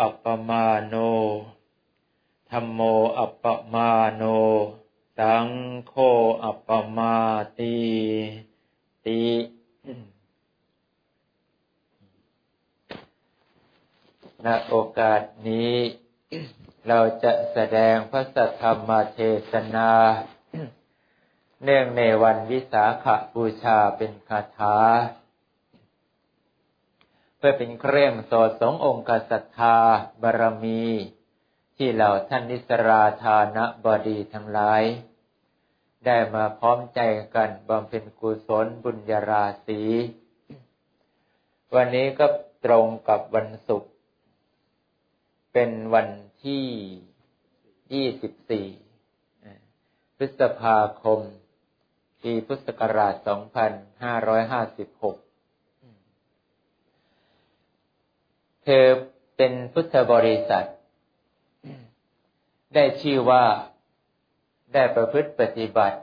อัปปมาโน ธรรมโมอัปปมาโน สังโฆอัปปมาติติณโอกาสนี้ เราจะแสดงพระสัทธรรมเทศนา เนื่องในวันวิสาขบูชาเป็นคาถา เพื่อเป็นเครื่องสอดสององค์กษัตธาบารมี ที่เหล่าท่านนิสราธานะบดีทั้งหลาย ได้มาพร้อมใจกันบำเพ็ญกุศลบุญญาราศีวันนี้ก็ตรงกับวันศุกร์เป็นวันที่ 24 พฤษภาคม ปีพุทธศักราช 2556 เธ อเป็นพุทธบริษัท ได้ชื่อว่าได้ประพฤติปฏิบัติ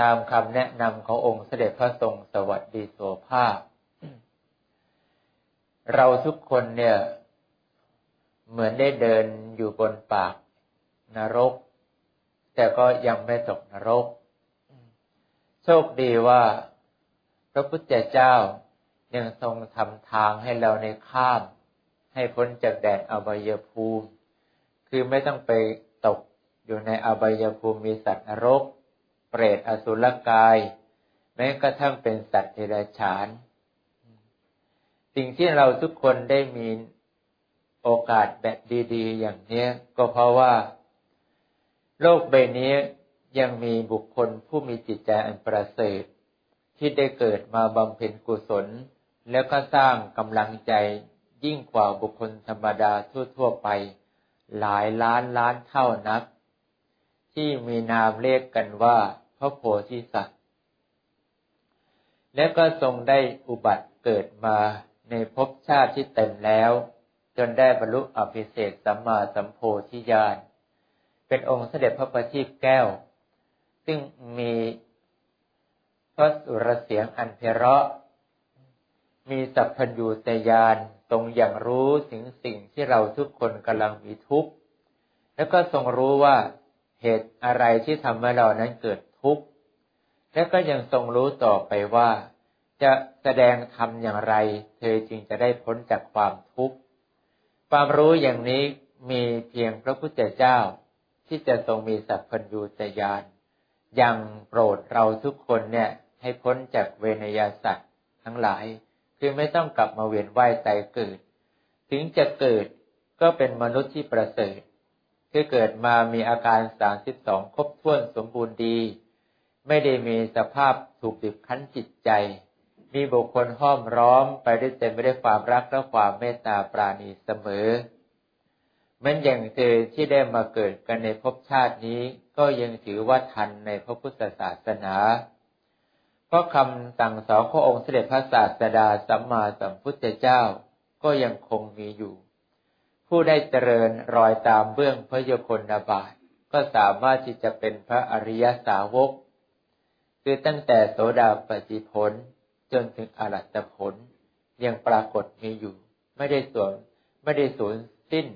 ตามคำแนะนำขององค์เสด็จพระทรงสวัสดีโสภาพ เราทุกคนเนี่ย เหมือนได้เดินอยู่บนปากนรก แต่ก็ยังไม่ตกนรก โชคดีว่า พระพุทธเจ้ายังทรงทำทางให้เราในข้าม ให้พ้นจากแดนอบายภูมิ คือไม่ต้องไปตกอยู่ในอบายภูมิมีสัตว์นรก เปรตอสุรกาย แม้กระทั่งเป็นสัตว์เดรัจฉาน สิ่งที่เราทุกคนได้มีโอกาสแบบดีๆ อย่างนี้ก็เพราะว่า โลกใบนี้ยังมีบุคคลผู้มีจิตใจอันประเสริฐที่ได้เกิดมาบำเพ็ญกุศล แล้วก็สร้างกำลังใจ ยิ่งกว่าบุคคลธรรมดาทั่วๆไป หลายล้านล้านเท่านัก ที่มีนามเรียกกันว่าพระโพธิสัตว์ และก็ทรงได้อุบัติเกิดมาในภพชาติที่เต็มแล้ว จนได้บรรลุอภิเศษสัมมาสัมโพธิญาณเป็นองค์เสด็จพระประทีปแก้ว ซึ่งมีพระสุรเสียงอันเพราะ มีสัพพัญญูตยาน ทรงอย่างรู้ถึงสิ่งที่เราทุกคนกำลังมีทุกข์แล้วก็ทรงรู้ว่าเหตุอะไรที่ทำให้เรานั้นเกิดทุกข์และก็ยังทรงรู้ต่อไปว่า จะแสดงธรรมอย่างไร เธอจึงจะได้พ้นจากความทุกข์ความรู้อย่างนี้มีเพียงพระพุทธเจ้า ที่จะทรงมีสัพพัญญูตยานยังโปรดเราทุกคนเนี่ยให้พ้นจากเวนยสัตว์ทั้งหลาย คือไม่ต้องกลับมาเวียนว่ายตายเกิด ถึงจะเกิดก็เป็นมนุษย์ที่ประเสริฐคือเกิดมามีอาการสามสิบสองครบถ้วนสมบูรณ์ดี ไม่ได้มีสภาพถูกบีบคั้นจิตใจ มีบุคคลห้อมร้อมไปด้วยเต็มไปด้วยความรักและความเมตตาปราณีเสมอมือนอย่างเธอที่ได้มาเกิดกันในภพชาตินี้ ก็ยังถือว่าทันในพระพุทธศาสนา เพราะคำสั่งสอนขององค์เสด็จพระศาสดาสัมมาสัมพุทธเจ้าก็ยังคงมีอยู่ ผู้ได้เจริญรอยตามเบื้องพระโยคนนาบาทก็สามารถที่จะเป็นพระอริยสาวก คือตั้งแต่โสดาปฏิผลจนถึงอรัตผล ยังปรากฏมีอยู่ ไม่ได้สูญไม่ได้สูญสิ้น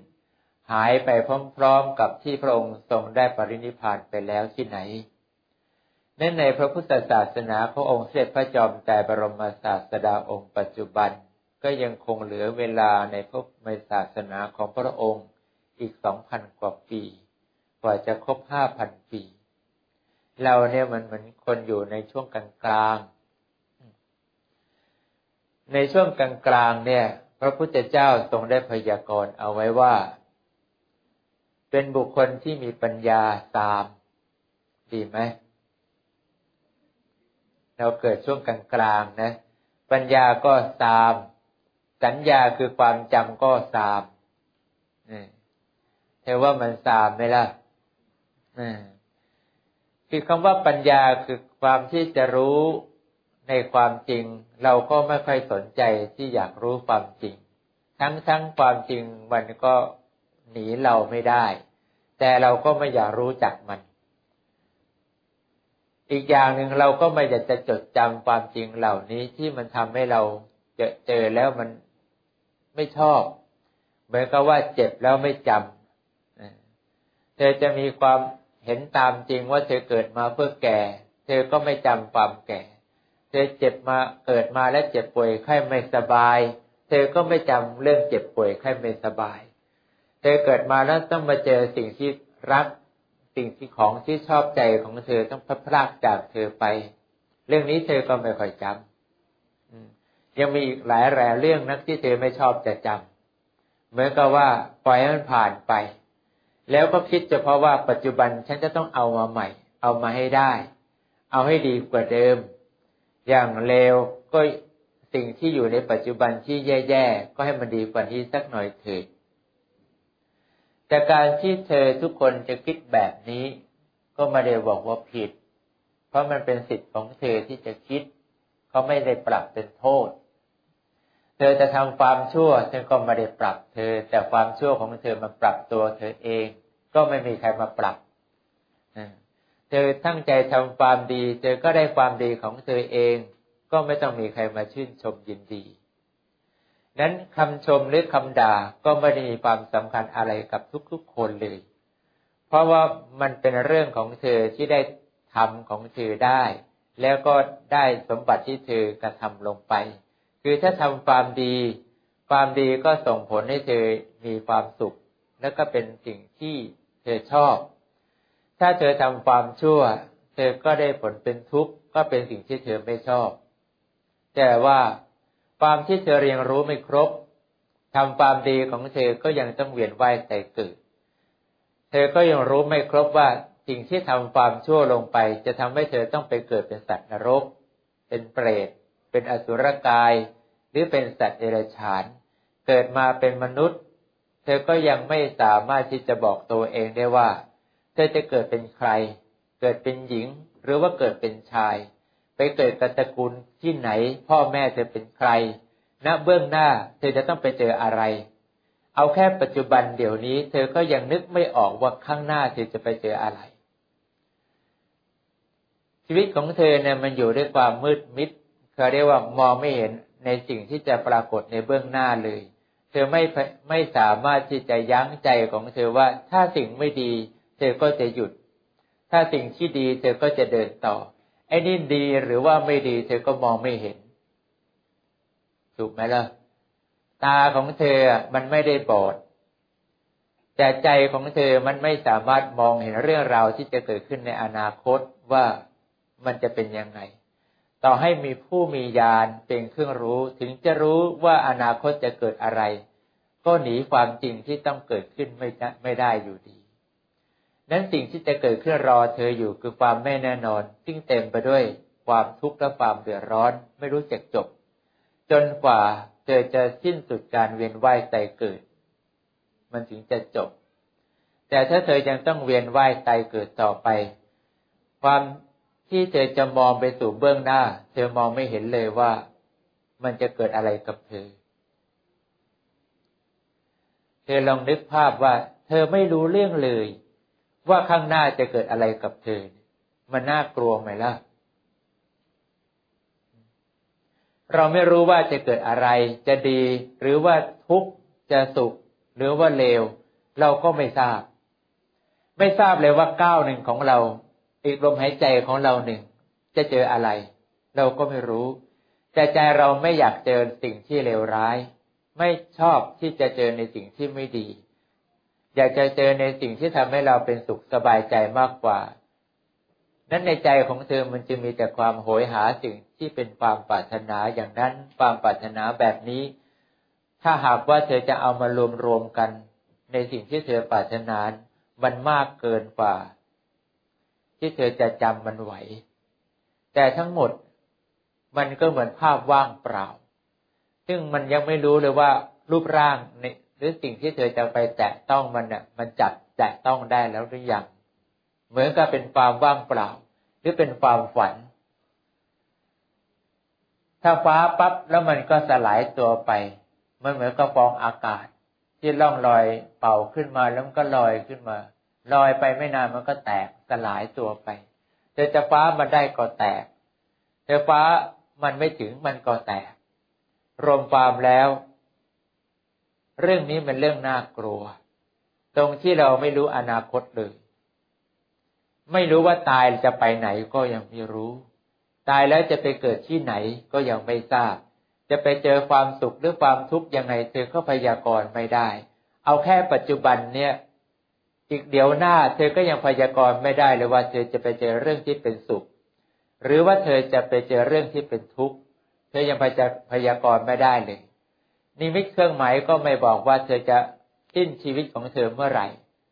หายไปพร้อมๆกับที่พระองค์ทรงได้ปรินิพานไปแล้วที่ไหน นั่นในพระพุทธศาสนาพระองค์เสด็จพระจอมแต่บรมศาสดาองค์ปัจจุบันก็ยังคงเหลือเวลาในพระในศาสนาของพระองค์อีกสองพันกว่าปี กว่าจะครบห้าพันปี เราเนี่ยมันเหมือนคนอยู่ในช่วงกลางในช่วงกลางๆเนี่ย พระพุทธเจ้าทรงได้พยากรณ์เอาไว้ว่า เป็นบุคคลที่มีปัญญาตาม ดีไหม เราเกิดช่วงกลางๆนะ ปัญญาก็ตาม สัญญาคือความจำก็ตามเธอว่ามันตามไหมล่ะคือคำว่าปัญญาคือความที่จะรู้ในความจริง เราก็ไม่ค่อยสนใจที่อยากรู้ความจริง ทั้งทั้งความจริงมันก็หนีเราไม่ได้ แต่เราก็ไม่อยากรู้จักมัน อีกอย่างหนึ่งเราก็ไม่อยากจะจดจำความจริงเหล่านี้ที่มันทำให้เราเจอเจอแล้วมันไม่ชอบ เหมือนกับว่าเจ็บแล้วไม่จำเธอจะมีความเห็นตามจริงว่าเธอเกิดมาเพื่อแก่ เธอก็ไม่จำความแก่ เธอเจ็บมาเกิดมาแล้วเจ็บป่วยไข้ไม่สบาย เธอก็ไม่จำเรื่องเจ็บป่วยไข้ไม่สบาย เธอเกิดมาแล้วต้องมาเจอสิ่งที่รัก สิ่งที่ของที่ชอบใจของเธอต้องพพลากจากเธอไป เรื่องนี้เธอก็ไม่ค่อยจำยังมีอีกหลายแหล่เรื่องนักที่เธอไม่ชอบจะจำเหมือนกับว่าปล่อยให้มันผ่านไป แล้วก็คิดเฉพาะว่าปัจจุบันฉันจะต้องเอามาใหม่ เอามาให้ได้ เอาให้ดีกว่าเดิม อย่างเลวก็สิ่งที่อยู่ในปัจจุบันที่แย่ๆก็ให้มันดีกว่านี้สักหน่อยเถิด แต่การที่เธอทุกคนจะคิดแบบนี้ ก็ไม่ได้บอกว่าผิด เพราะมันเป็นสิทธิ์ของเธอที่จะคิด เขาไม่ได้ปรับเป็นโทษ เธอจะทำความชั่วเธอก็ไม่ได้ปรับเธอ แต่ความชั่วของเธอมาปรับตัวเธอเอง ก็ไม่มีใครมาปรับเธอตั้งใจทำความดี เธอก็ได้ความดีของเธอเอง ก็ไม่ต้องมีใครมาชื่นชมยินดี นั้นคำชมหรือคำด่าก็ไม่ได้มีความสำคัญอะไรกับทุกๆคนเลย เพราะว่ามันเป็นเรื่องของเธอที่ได้ทำของเธอได้ แล้วก็ได้สมบัติที่เธอกระทำลงไป คือถ้าทำความดี ความดีก็ส่งผลให้เธอมีความสุข และก็เป็นสิ่งที่เธอชอบ ถ้าเธอทำความชั่ว เธอก็ได้ผลเป็นทุกข์ก็เป็นสิ่งที่เธอไม่ชอบ แต่ว่า ความที่เธอเรียนรู้ไม่ครบทำความดีของเธอก็ยังต้องเวียนว่ายแต่เกิด เธอก็ยังรู้ไม่ครบว่าสิ่งที่ทำความชั่วลงไป จะทำให้เธอต้องไปเกิดเป็นสัตว์นรก เป็นเปรต เป็นอสุรกาย หรือเป็นสัตว์เดรัจฉาน เกิดมาเป็นมนุษย์ เธอก็ยังไม่สามารถที่จะบอกตัวเองได้ว่า เธอจะเกิดเป็นใคร เกิดเป็นหญิง หรือว่าเกิดเป็นชาย ไปเกิดกับตระกูลที่ไหน พ่อแม่เธอเป็นใครณเบื้องหน้า เธอจะต้องไปเจออะไร เอาแค่ปัจจุบันเดี๋ยวนี้ เธอก็ยังนึกไม่ออกว่าข้างหน้าเธอจะไปเจออะไร ชีวิตของเธอเนี่ยมันอยู่ด้วยความมืดมิดเขาเรียกว่ามองไม่เห็นในสิ่งที่จะปรากฏในเบื้องหน้าเลย เธอไม่ไม่สามารถที่จะยั้งใจของเธอว่าถ้าสิ่งไม่ดี เธอก็จะหยุด ถ้าสิ่งที่ดี เธอก็จะเดินต่อ ไอ้นี่ดีหรือว่าไม่ดีเธอก็มองไม่เห็น ถูกไหมล่ะ ตาของเธอมันไม่ได้บอด แต่ใจของเธอมันไม่สามารถมองเห็นเรื่องราวที่จะเกิดขึ้นในอนาคตว่ามันจะเป็นยังไง ต่อให้มีผู้มีญาณเป็นเครื่องรู้ถึงจะรู้ว่าอนาคตจะเกิดอะไร ก็หนีความจริงที่ต้องเกิดขึ้นไม่ไม่ได้อยู่ดี นั้นสิ่งที่จะเกิดขึ้นรอเธออยู่คือความไม่แน่นอน ซึ่งเต็มไปด้วยความทุกข์และความเดือดร้อนไม่รู้จักจบ จนกว่าเธอจะสิ้นสุดการเวียนว่ายตายเกิด มันถึงจะจบ แต่ถ้าเธอยังต้องเวียนว่ายตายเกิดต่อไป ความที่เธอจะมองไปสู่เบื้องหน้า เธอมองไม่เห็นเลยว่ามันจะเกิดอะไรกับเธอ เธอลองนึกภาพว่า เธอไม่รู้เรื่องเลย ว่าข้างหน้าจะเกิดอะไรกับเธอ มันน่ากลัวไหมล่ะ เราไม่รู้ว่าจะเกิดอะไร จะดี หรือว่าทุกข์จะสุข หรือว่าเลว เราก็ไม่ทราบ ไม่ทราบเลยว่าก้าวหนึ่งของเรา อีกลมหายใจของเราหนึ่ง จะเจออะไร เราก็ไม่รู้ แต่ใจเราไม่อยากเจอสิ่งที่เลวร้าย ไม่ชอบที่จะเจอในสิ่งที่ไม่ดี อยากจะเจอในสิ่งที่ทำให้เราเป็นสุขสบายใจมากกว่า นั้นในใจของเธอมันจะมีแต่ความโหยหาสิ่งที่เป็นความปรารถนาอย่างนั้นความปรารถนาแบบนี้ ถ้าหากว่าเธอจะเอามารวมรวมกัน ในสิ่งที่เธอปรารถนา มันมากเกินกว่า ที่เธอจะจำมันไหว แต่ทั้งหมดมันก็เหมือนภาพว่างเปล่า ซึ่งมันยังไม่รู้เลยว่ารูปร่างใน หรือสิ่งที่เธอจะไปแตะต้องมันเนี่ยมันจับแตะต้องได้แล้วหรือยังเหมือนกับเป็นความว่างเปล่า หรือเป็นความฝัน ถ้าฟ้าปั๊บแล้วมันก็สลายตัวไปมันเหมือนกับฟองอากาศ ที่ล่องลอยเป่าขึ้นมาแล้วมันก็ลอยขึ้นมาลอยไปไม่นานมันก็แตกสลายตัวไปเธอจะฟ้ามันได้ก็แตกเธอฟ้ามันไม่ถึงมันก็แตกรวมความแล้ว เรื่องนี้เป็นเรื่องน่ากลัว ตรงที่เราไม่รู้อนาคตเลยไม่รู้ว่าตายจะไปไหนก็ยังไม่รู้ ตายแล้วจะไปเกิดที่ไหนก็ยังไม่ทราบ จะไปเจอความสุขหรือความทุกข์ยังไงเธอก็พยากรณ์ไม่ได้ เอาแค่ปัจจุบันเนี่ยอีกเดี๋ยวหน้า เธอก็ยังพยากรณ์ไม่ได้เลยว่าเธอจะไปเจอเรื่องที่เป็นสุข หรือว่าเธอจะไปเจอเรื่องที่เป็นทุกข์ เธอยังพยากรณ์ไม่ได้เลย นิมิตเครื่องหมายก็ไม่บอกว่าเธอจะสิ้นชีวิตของเธอเมื่อไหร่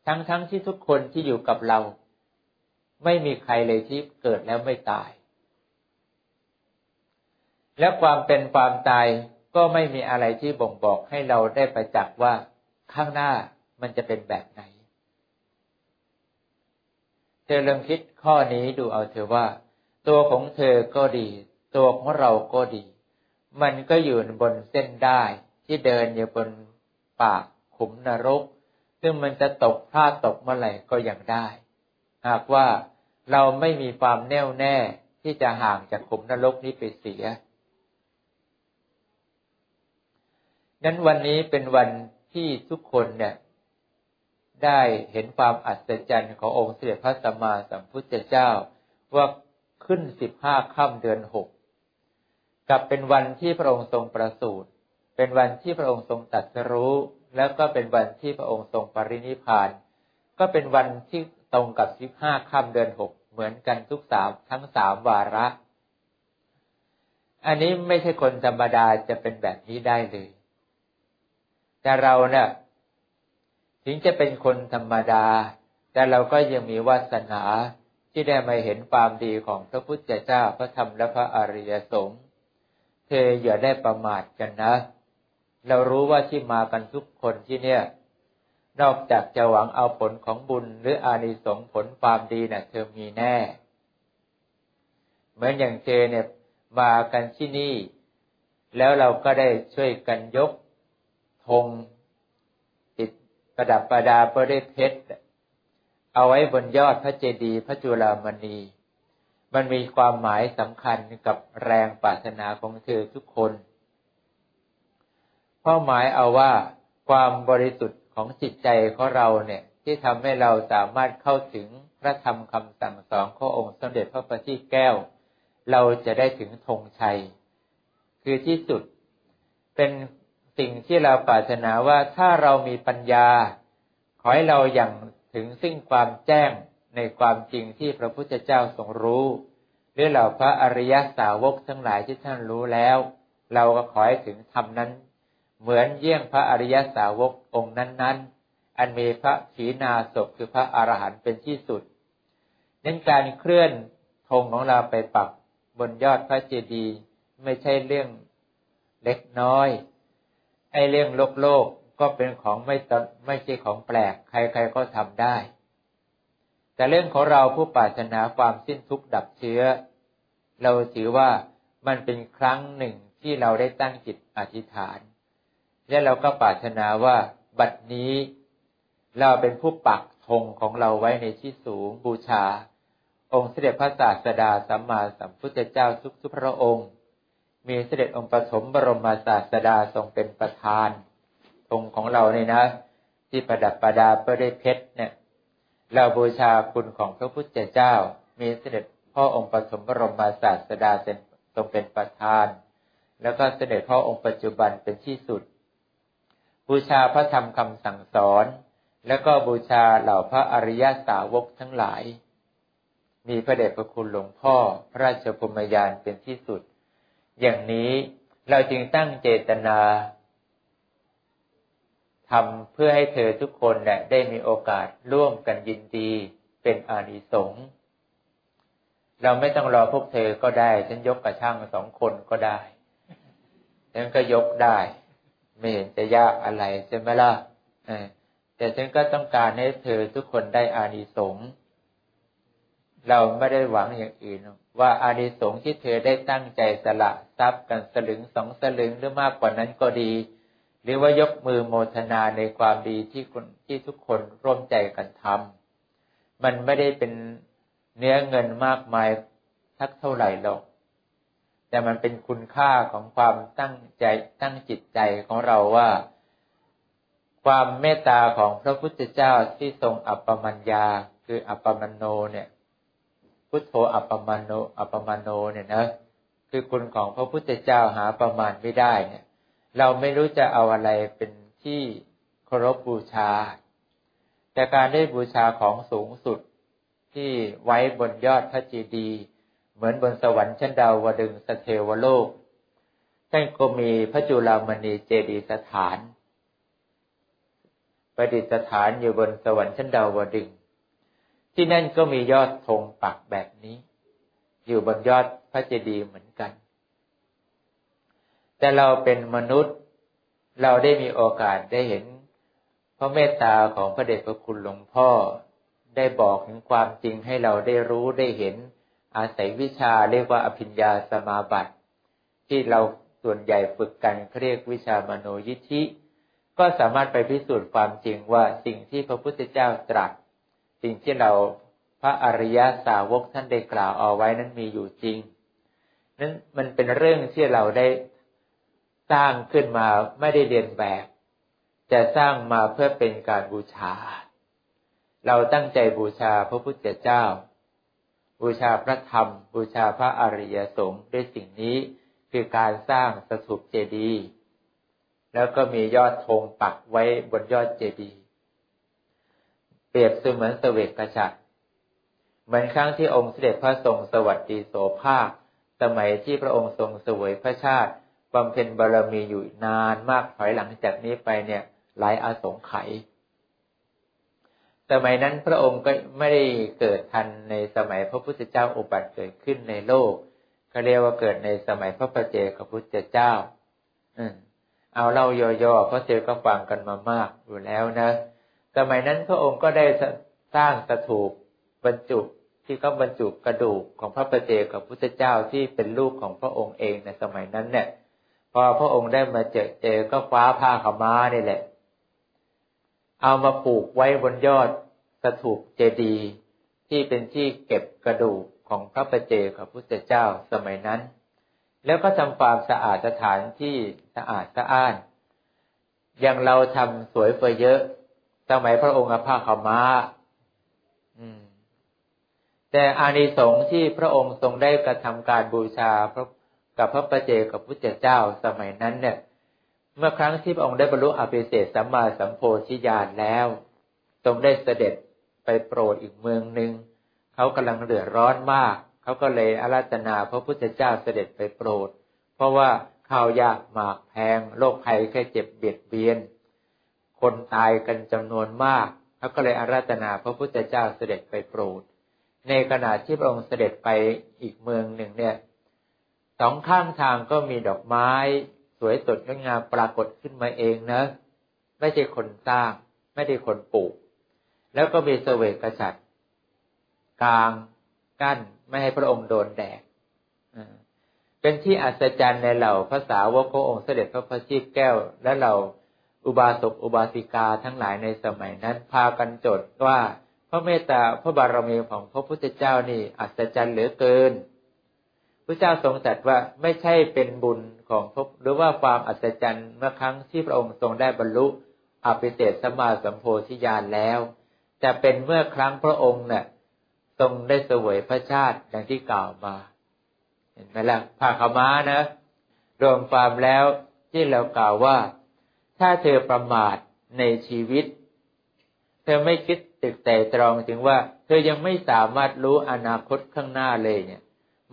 ทั้งๆทที่ทุกคนที่อยู่กับเรา ไม่มีใครเลยที่เกิดแล้วไม่ตาย และความเป็นความตายก็ไม่มีอะไรที่บ่งบอกให้เราได้ประจักษ์ว่าข้างหน้ามันจะเป็นแบบไหน เธอลองคิดข้อนี้ดูเอาเถอว่า ตัวของเธอก็ดี ตัวของเราก็ดี มันก็อยู่บนเส้นได้ ที่เดินอยู่บนปากขุมนรก ซึ่งมันจะตกพลาดตกเมื่อไหร่ก็ยังได้ หากว่าเราไม่มีความแน่วแน่ที่จะห่างจากขุมนรกนี้ไปเสียนั้นวันนี้เป็นวันที่ทุกคนเนี่ยได้เห็นความอัศจรรย์ขององค์เสด็จพระสัมมาสัมพุทธเจ้า ว่าขึ้นสิบห้าค่ำเดือนหกกับเป็นวันที่พระองค์ทรงประสูติ เป็นวันที่พระองค์ทรงตัดสรู้ แล้วก็เป็นวันที่พระองค์ทรงปรินิพาน ก็เป็นวันที่ตรงกับสิบห้าค่ำเดือนหกเหมือนกันทุกสามทั้งสามวาระ อันนี้ไม่ใช่คนธรรมดาจะเป็นแบบนี้ได้เลย แต่เราเนี่ยถึงจะเป็นคนธรรมดา แต่เราก็ยังมีวาสนาที่ได้มาเห็นความดีของพระพุทธเจ้าพระธรรมและพระอริยสงฆ์เธออย่าได้ประมาทกันนะเเรารู้ว่าที่มากันทุกคนที่เนี่ย นอกจากจะหวังเอาผลของบุญหรืออานิสงส์ผลความดีเนะ่ยเธอมีแน่ เหมือนอย่างเจเนี่ยมากันที่นี่ แล้วเราก็ได้ช่วยกันยกธงติดประดับประดาเพื่อได้เพชรเอาไว้บนยอดพระเจดีย์พระจุลามณี มันมีความหมายสำคัญกับแรงปรารถนาของเธอทุกคน เป้าหมายเอาว่าความบริสุทธิ์ของจิตใจของเราเนี่ย ที่ทำให้เราสามารถเข้าถึงพระธรรมคำสั่งสอนขององค์สมเด็จพระปฏิแก้ว เราจะได้ถึงธงชัย คือที่สุดเป็นสิ่งที่เราปรารถนาว่าถ้าเรามีปัญญา ขอให้เราอย่างถึงซึ่งความแจ้งในความจริงที่พระพุทธเจ้าทรงรู้หรือเหล่าพระอริยสาวกทั้งหลายที่ท่านรู้แล้ว เราก็ขอให้ถึงธรรมนั้น เหมือนเยี่ยงพระอริยสาวกองค์นั้น ๆ อันมีพระขีณาศพคือพระอรหันต์เป็นที่สุด เน้นการเคลื่อนธงของเราไปปักบนยอดพระเจดีย์ไม่ใช่เรื่องเล็กน้อยไอ้เรื่องโลกโลกก็เป็นของไม่ตไม่ใช่ของแปลก ใครๆก็ทำได้ แต่เรื่องของเราผู้ปรารถนาความสิ้นทุกข์ดับเชื้อ เราถือว่ามันเป็นครั้งหนึ่งที่เราได้ตั้งจิตอธิษฐาน และเราก็ปรารถนาว่าบัดนี้เราเป็นผู้ปักธงของเราไว้ในที่สูงบูชา องค์เสด็จพระศาสดาสัมมาสัมพุทธเจ้าทุกทุกพระองค์ มีเสด็จองค์ปฐมบรมศาสดาทรงเป็นประธานธงของเราเนี่ยนะ ที่ประดับประดาเพื่อได้เพชรเนี่ย เราบูชาคุณของพระพุทธเจ้า มีเสด็จพ่อองค์ปฐมบรมศาสดาทรงเป็นประธาน แล้วก็เสด็จพ่อองค์ปัจจุบันเป็นที่สุด บูชาพระธรรมคำสั่งสอน แล้วก็บูชาเหล่าพระอริยสาวกทั้งหลาย มีพระเดชพระคุณหลวงพ่อพระราชพมยานเป็นที่สุด อย่างนี้เราจึงตั้งเจตนาทำเพื่อให้เธอทุกคนเนี่ยได้มีโอกาสร่วมกันยินดีเป็นอานิสงส์เราไม่ต้องรอพวกเธอก็ได้ ฉันยกกระช่างสองคนก็ได้ ฉันก็ยกได้ ไม่เห็นจะยากอะไรใช่ไหมล่ะแต่ฉันก็ต้องการให้เธอทุกคนได้อานิสงส์เราไม่ได้หวังอย่างอื่น ว่าอานิสงส์ที่เธอได้ตั้งใจสละทรัพย์กันสลึงสองสลึงหรือมากกว่านั้นก็ดี หรือว่ายกมือโมทนาในความดีที่คนที่ทุกคนร่วมใจกันทำมันไม่ได้เป็นเนื้อเงินมากมายทักเท่าไหร่หรอก แต่มันเป็นคุณค่าของความตั้งใจตั้งจิตใจของเราว่า ความเมตตาของพระพุทธเจ้าที่ทรงอัปปมัญญา คืออัปปมโนเนี่ย พุทโธอัปปมโนอัปปมโนเนี่ยนะคือคุณของพระพุทธเจ้าหาประมาณไม่ได้เนี่ย เราไม่รู้จะเอาอะไรเป็นที่เคารพบูชา แต่การได้บูชาของสูงสุดที่ไว้บนยอดพระเจดีย์ เหมือนบนสวรรค์ชั้นดาวดึงสเทวโลกท่านก็มีพระจุลามณีเจดียสถาน ประดิษฐานอยู่บนสวรรค์ชั้นดาวดึง ที่นั่นก็มียอดธงปักแบบนี้ อยู่บนยอดพระเจดีย์เหมือนกัน แต่เราเป็นมนุษย์ เราได้มีโอกาสได้เห็นพระเมตตาของพระเดชพระคุณหลวงพ่อได้บอกถึงความจริงให้เราได้รู้ได้เห็น อาศัยวิชาเรียกว่าอภิญญาสมาบัติ ที่เราส่วนใหญ่ฝึกกันเรียกวิชามโนยิธิ ก็สามารถไปพิสูจน์ความจริงว่าสิ่งที่พระพุทธเจ้าตรัส สิ่งที่เราพระอริยสาวกท่านได้กล่าวเอาไว้นั้นมีอยู่จริง นั้นมันเป็นเรื่องที่เราได้สร้างขึ้นมาไม่ได้เรียนแบบจะสร้างมาเพื่อเป็นการบูชา เราตั้งใจบูชาพระพุทธเจ้า บูชาพระธรรม บูชาพระอริยสงฆ์ด้วยสิ่งนี้คือการสร้างสถูปเจดีย์แล้วก็มียอดธงปักไว้บนยอดเจดีย์เปรียบเสมือนเสวกกษัตรเหมือนครั้งที่องค์เสด็จพระทรงสวัสดีโสภาค สมัยที่พระองค์ทรงสวยพระชาติบำเพ็ญบารมีอยู่นานมากถอยหลังจากนี้ไปเนี่ยหลายอาสงไขย สมัยนั้นพระองค์ก็ไม่ได้เกิดทันในสมัยพระพุทธเจ้าอุบัติเกิดขึ้นในโลกเขาเรียกว่าเกิดในสมัยพระปเจกพุทธเจ้า อืมเอาเล่าย่อๆเพราะเจอก็ฟังกันมามากอยู่แล้วนะ สมัยนั้นพระองค์ก็ได้สร้างสถูปบรรจุที่เขาบรรจุกระดูกของพระปเจกับพุทธเจ้าที่เป็นลูกของพระองค์เองในสมัยนั้นเนี่ย พอพระองค์ได้มาเจอเจอก็คว้าผ้าขม้านี่แหละ เอามาผูกไว้บนยอดสถูปเจดีย์ที่เป็นที่เก็บกระดูกของพระประเจกับพุทธเจ้าสมัยนั้น แล้วก็ทำความสะอาดสถานที่สะอาดสะอ้าน อย่างเราทำสวยเฟยเยอะ สมัยพระองค์อภาคมาแต่อานิสงส์ที่พระองค์ทรงได้กระทำการบูชาพระกับพระประเจกับพุทธเจ้าสมัยนั้นเนี่ย เมื่อครั้งที่พระองค์ได้บรรลุอภิเศษสัมมาสัมโพธิญาณแล้วทรงได้เสด็จไปโปรดอีกเมืองหนึ่งเขากำลังเดือดร้อนมาก เขาก็เลยอาราธนาพระพุทธเจ้าเสด็จไปโปรด เพราะว่าข้าวยากหมากแพงโรคภัยแค่เจ็บเบียดเบียน คนตายกันจำนวนมากเขาก็เลยอาราธนาพระพุทธเจ้าเสด็จไปโปรด ในขณะที่พระองค์เสด็จไปอีกเมืองหนึ่งเนี่ยสองข้างทางก็มีดอกไม้ วยสดงดงามปรากฏขึ้นมาเองนะ ไม่ใช่คนสร้าง ไม่ได้คนปลูก แล้วก็มีเสวกษัตริย์กลางกั้นไม่ให้พระองค์โดนแดดเป็นที่อัศจรรย์ในเหล่าภาษาวกขององค์เสด็จพระพชีพแก้ว และเหล่าอุบาสกอุบาสิกาทั้งหลายในสมัยนั้น พากันจดว่าพระเมตตาพระบารมีของพระพุทธเจ้านี่อัศจรรย์เหลือเกิน พระเจ้าทรงตรัสว่าไม่ใช่เป็นบุญของพระหรือว่าความอัศจรรย์เมื่อครั้งที่พระองค์ทรงได้บรรลุอภิเศษสมาสัมโพธิญาณแล้ว จะเป็นเมื่อครั้งพระองค์เนี่ยทรงได้เสวยพระชาติอย่างที่กล่าวมา เห็นไหมล่ะภาคม้านะ รวมความแล้วที่เรากล่าวว่า ถ้าเธอประมาทในชีวิต เธอไม่คิดตึกแต่ตรองถึงว่า เธอยังไม่สามารถรู้อนาคตข้างหน้าเลยเนี่ย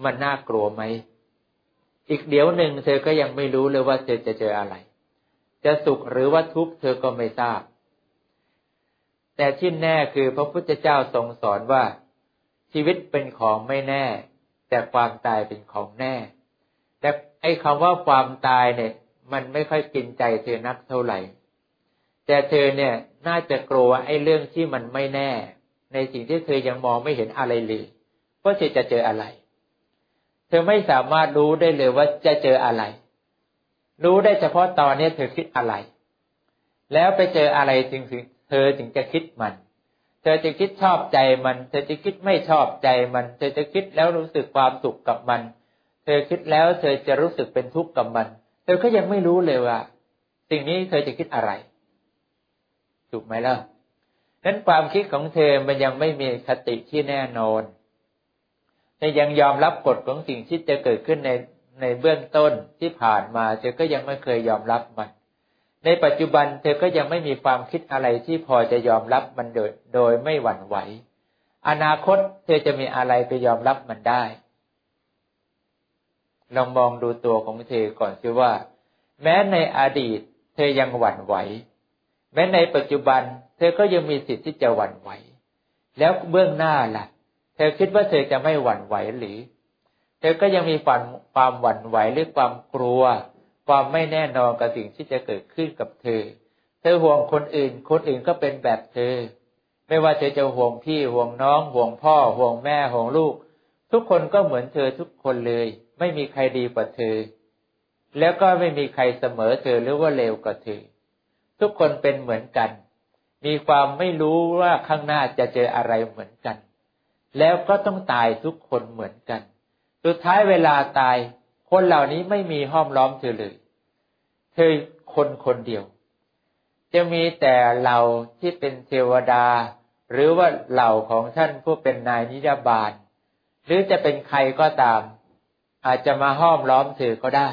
มันน่ากลัวไหม อีกเดี๋ยวหนึ่งเธอก็ยังไม่รู้เลยว่าเธอจะเจออะไร จะสุขหรือว่าทุกข์เธอก็ไม่ทราบ แต่ที่แน่คือพระพุทธเจ้าทรงสอนว่า ชีวิตเป็นของไม่แน่ แต่ความตายเป็นของแน่ แต่ไอ้คำว่าความตายเนี่ย มันไม่ค่อยกินใจเธอนักเท่าไหร่ แต่เธอเนี่ยน่าจะกลัวไอ้เรื่องที่มันไม่แน่ ในสิ่งที่เธอยังมองไม่เห็นอะไรเลยว่าเธอจะเจออะไร เธอไม่สามารถรู้ได้เลยว่าจะเจออะไร รู้ได้เฉพาะตอนนี้เธอคิดอะไร แล้วไปเจออะไรจึงเธอถึงจะคิดมัน เธอจะคิดชอบใจมัน เธอจะคิดไม่ชอบใจมัน เธอจะคิดแล้วรู้สึกความสุขกับมัน เธอคิดแล้วเธอจะรู้สึกเป็นทุกข์กับมัน เธอก็ยังไม่รู้เลยว่า สิ่งนี้เธอจะคิดอะไร ถูกไหมล่ะนั้นความคิดของเธอมันยังไม่มีคติที่แน่นอน เธอยังยอมรับกฎของสิ่งที่จะเกิดขึ้นในในเบื้องต้นที่ผ่านมาเธอก็ยังไม่เคยยอมรับมัน ในปัจจุบันเธอก็ยังไม่มีความคิดอะไรที่พอจะยอมรับมันโดยโดยไม่หวั่นไหว อนาคตเธอจะมีอะไรไปยอมรับมันได้ ลองมองดูตัวของเธอก่อนสิว่า แม้ในอดีต เธอยังหวั่นไหว แม้ในปัจจุบัน เธอก็ยังมีสิทธิ์ที่จะหวั่นไหว แล้วเบื้องหน้าล่ะ เธอคิดว่าเธอจะไม่หวั่นไหวหรือ เธอก็ยังมีความความหวั่นไหวหรือความกลัว ความไม่แน่นอนกับสิ่งที่จะเกิดขึ้นกับเธอ เธอห่วงคนอื่น คนอื่นก็เป็นแบบเธอ ไม่ว่าเธอจะห่วงพี่ห่วงน้อง ห่วงพ่อ ห่วงแม่ห่วงลูก ทุกคนก็เหมือนเธอทุกคนเลย ไม่มีใครดีกว่าเธอ แล้วก็ไม่มีใครเสมอเธอหรือว่าเลวกว่าเธอ ทุกคนเป็นเหมือนกัน มีความไม่รู้ว่าข้างหน้าจะเจออะไรเหมือนกัน แล้วก็ต้องตายทุกคนเหมือนกัน สุดท้ายเวลาตาย คนเหล่านี้ไม่มีห้อมล้อมเธอเลย เธอคนคนเดียว จะมีแต่เราที่เป็นเทวดา หรือว่าเหล่าของท่านผู้เป็นนายนิยบาล หรือจะเป็นใครก็ตาม อาจจะมาห้อมล้อมเธอก็ได้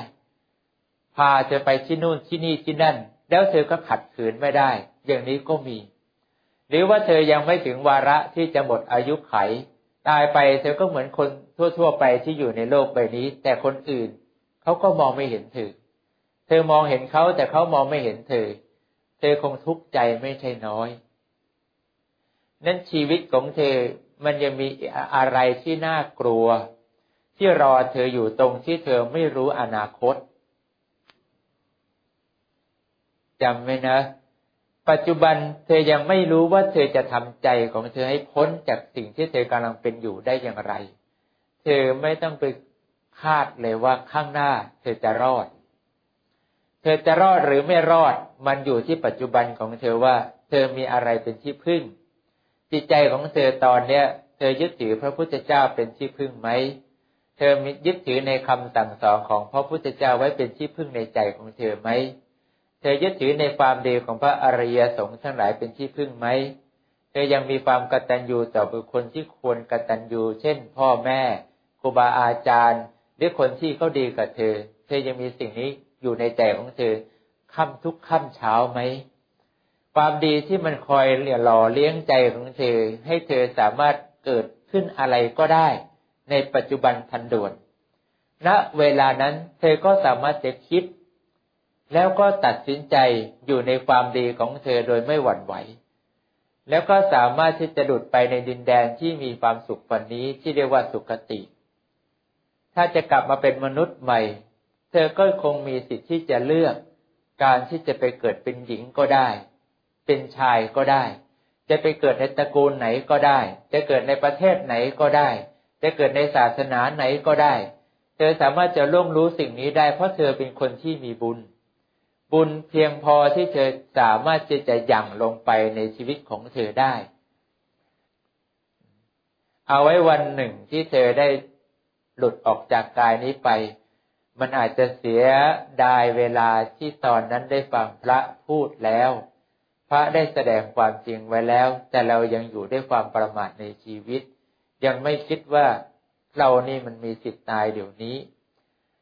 พาเธอไปที่นู่นที่นี่ที่นั่น แล้วเธอก็ขัดขืนไม่ได้ อย่างนี้ก็มี หรือว่าเธอยังไม่ถึงวาระที่จะหมดอายุไข ตายไปเธอก็เหมือนคนทั่ว ๆ ไปที่อยู่ในโลกใบนี้ แต่คนอื่นเขาก็มองไม่เห็นเธอ เธอมองเห็นเขาแต่เขามองไม่เห็นเธอ เธอคงทุกข์ใจไม่ใช่น้อย นั่นชีวิตของเธอมันยังมีอะไรที่น่ากลัว ที่รอเธออยู่ตรงที่เธอไม่รู้อนาคตจำไว้นะ ปัจจุบันเธอยังไม่รู้ว่าเธอจะทำใจของเธอให้พ้นจากสิ่งที่เธอกำลังเป็นอยู่ได้อย่างไร เธอไม่ต้องไปคาดเลยว่าข้างหน้า เธอจะรอด เธอจะรอดหรือไม่รอด มันอยู่ที่ปัจจุบันของเธอว่า เธอมีอะไรเป็นที่พึ่ง จิตใจของเธอตอนเนี้ย เธอยึดถือพระพุทธเจ้าเป็นที่พึ่งไหม เธอมียึดถือในคำสั่งสอนของพระพุทธเจ้าไว้เป็นที่พึ่งในใจของเธอไหม ธอยึดถือในความดีของพระอริยสงฆ์ทั้งหลายเป็นที่พึ่งไหม เธอยังมีความกตัญญูต่อบุคคลที่ควรกตัญญู เช่น พ่อแม่ ครูบาอาจารย์ หรือคนที่เขาดีกับเธอ เธอยังมีสิ่งนี้อยู่ในใจของเธอค่ำทุกค่ำเช้าไหม ความดีที่มันคอยหล่อเลี้ยงใจของเธอ ให้เธอสามารถเกิดขึ้นอะไรก็ได้ ในปัจจุบันทันด่วน ณ เวลานั้นเธอก็สามารถจะคิด แล้วก็ตัดสินใจอยู่ในความดีของเธอโดยไม่หวั่นไหว แล้วก็สามารถที่จะดุดไปในดินแดนที่มีความสุขวันนี้ที่เรียกว่าสุขติ ถ้าจะกลับมาเป็นมนุษย์ใหม่ เธอก็คงมีสิทธิ์ที่จะเลือก การที่จะไปเกิดเป็นหญิงก็ได้ เป็นชายก็ได้ จะไปเกิดในตระกูลไหนก็ได้ จะเกิดในประเทศไหนก็ได้ จะเกิดในศาสนาไหนก็ได้ เธอสามารถจะร่วมรู้สิ่งนี้ได้เพราะเธอเป็นคนที่มีบุญ บุญเพียงพอที่เธอสามารถที่จะยั่งลงไปในชีวิตของเธอได้ เอาไว้วันหนึ่งที่เธอได้หลุดออกจากกายนี้ไป มันอาจจะเสียดายเวลาที่ตอนนั้นได้ฟังพระพูดแล้ว พระได้แสดงความจริงไว้แล้ว แต่เรายังอยู่ด้วยความประมาทในชีวิต ยังไม่คิดว่าเรานี่มันมีสิทธิ์ตายเดี๋ยวนี้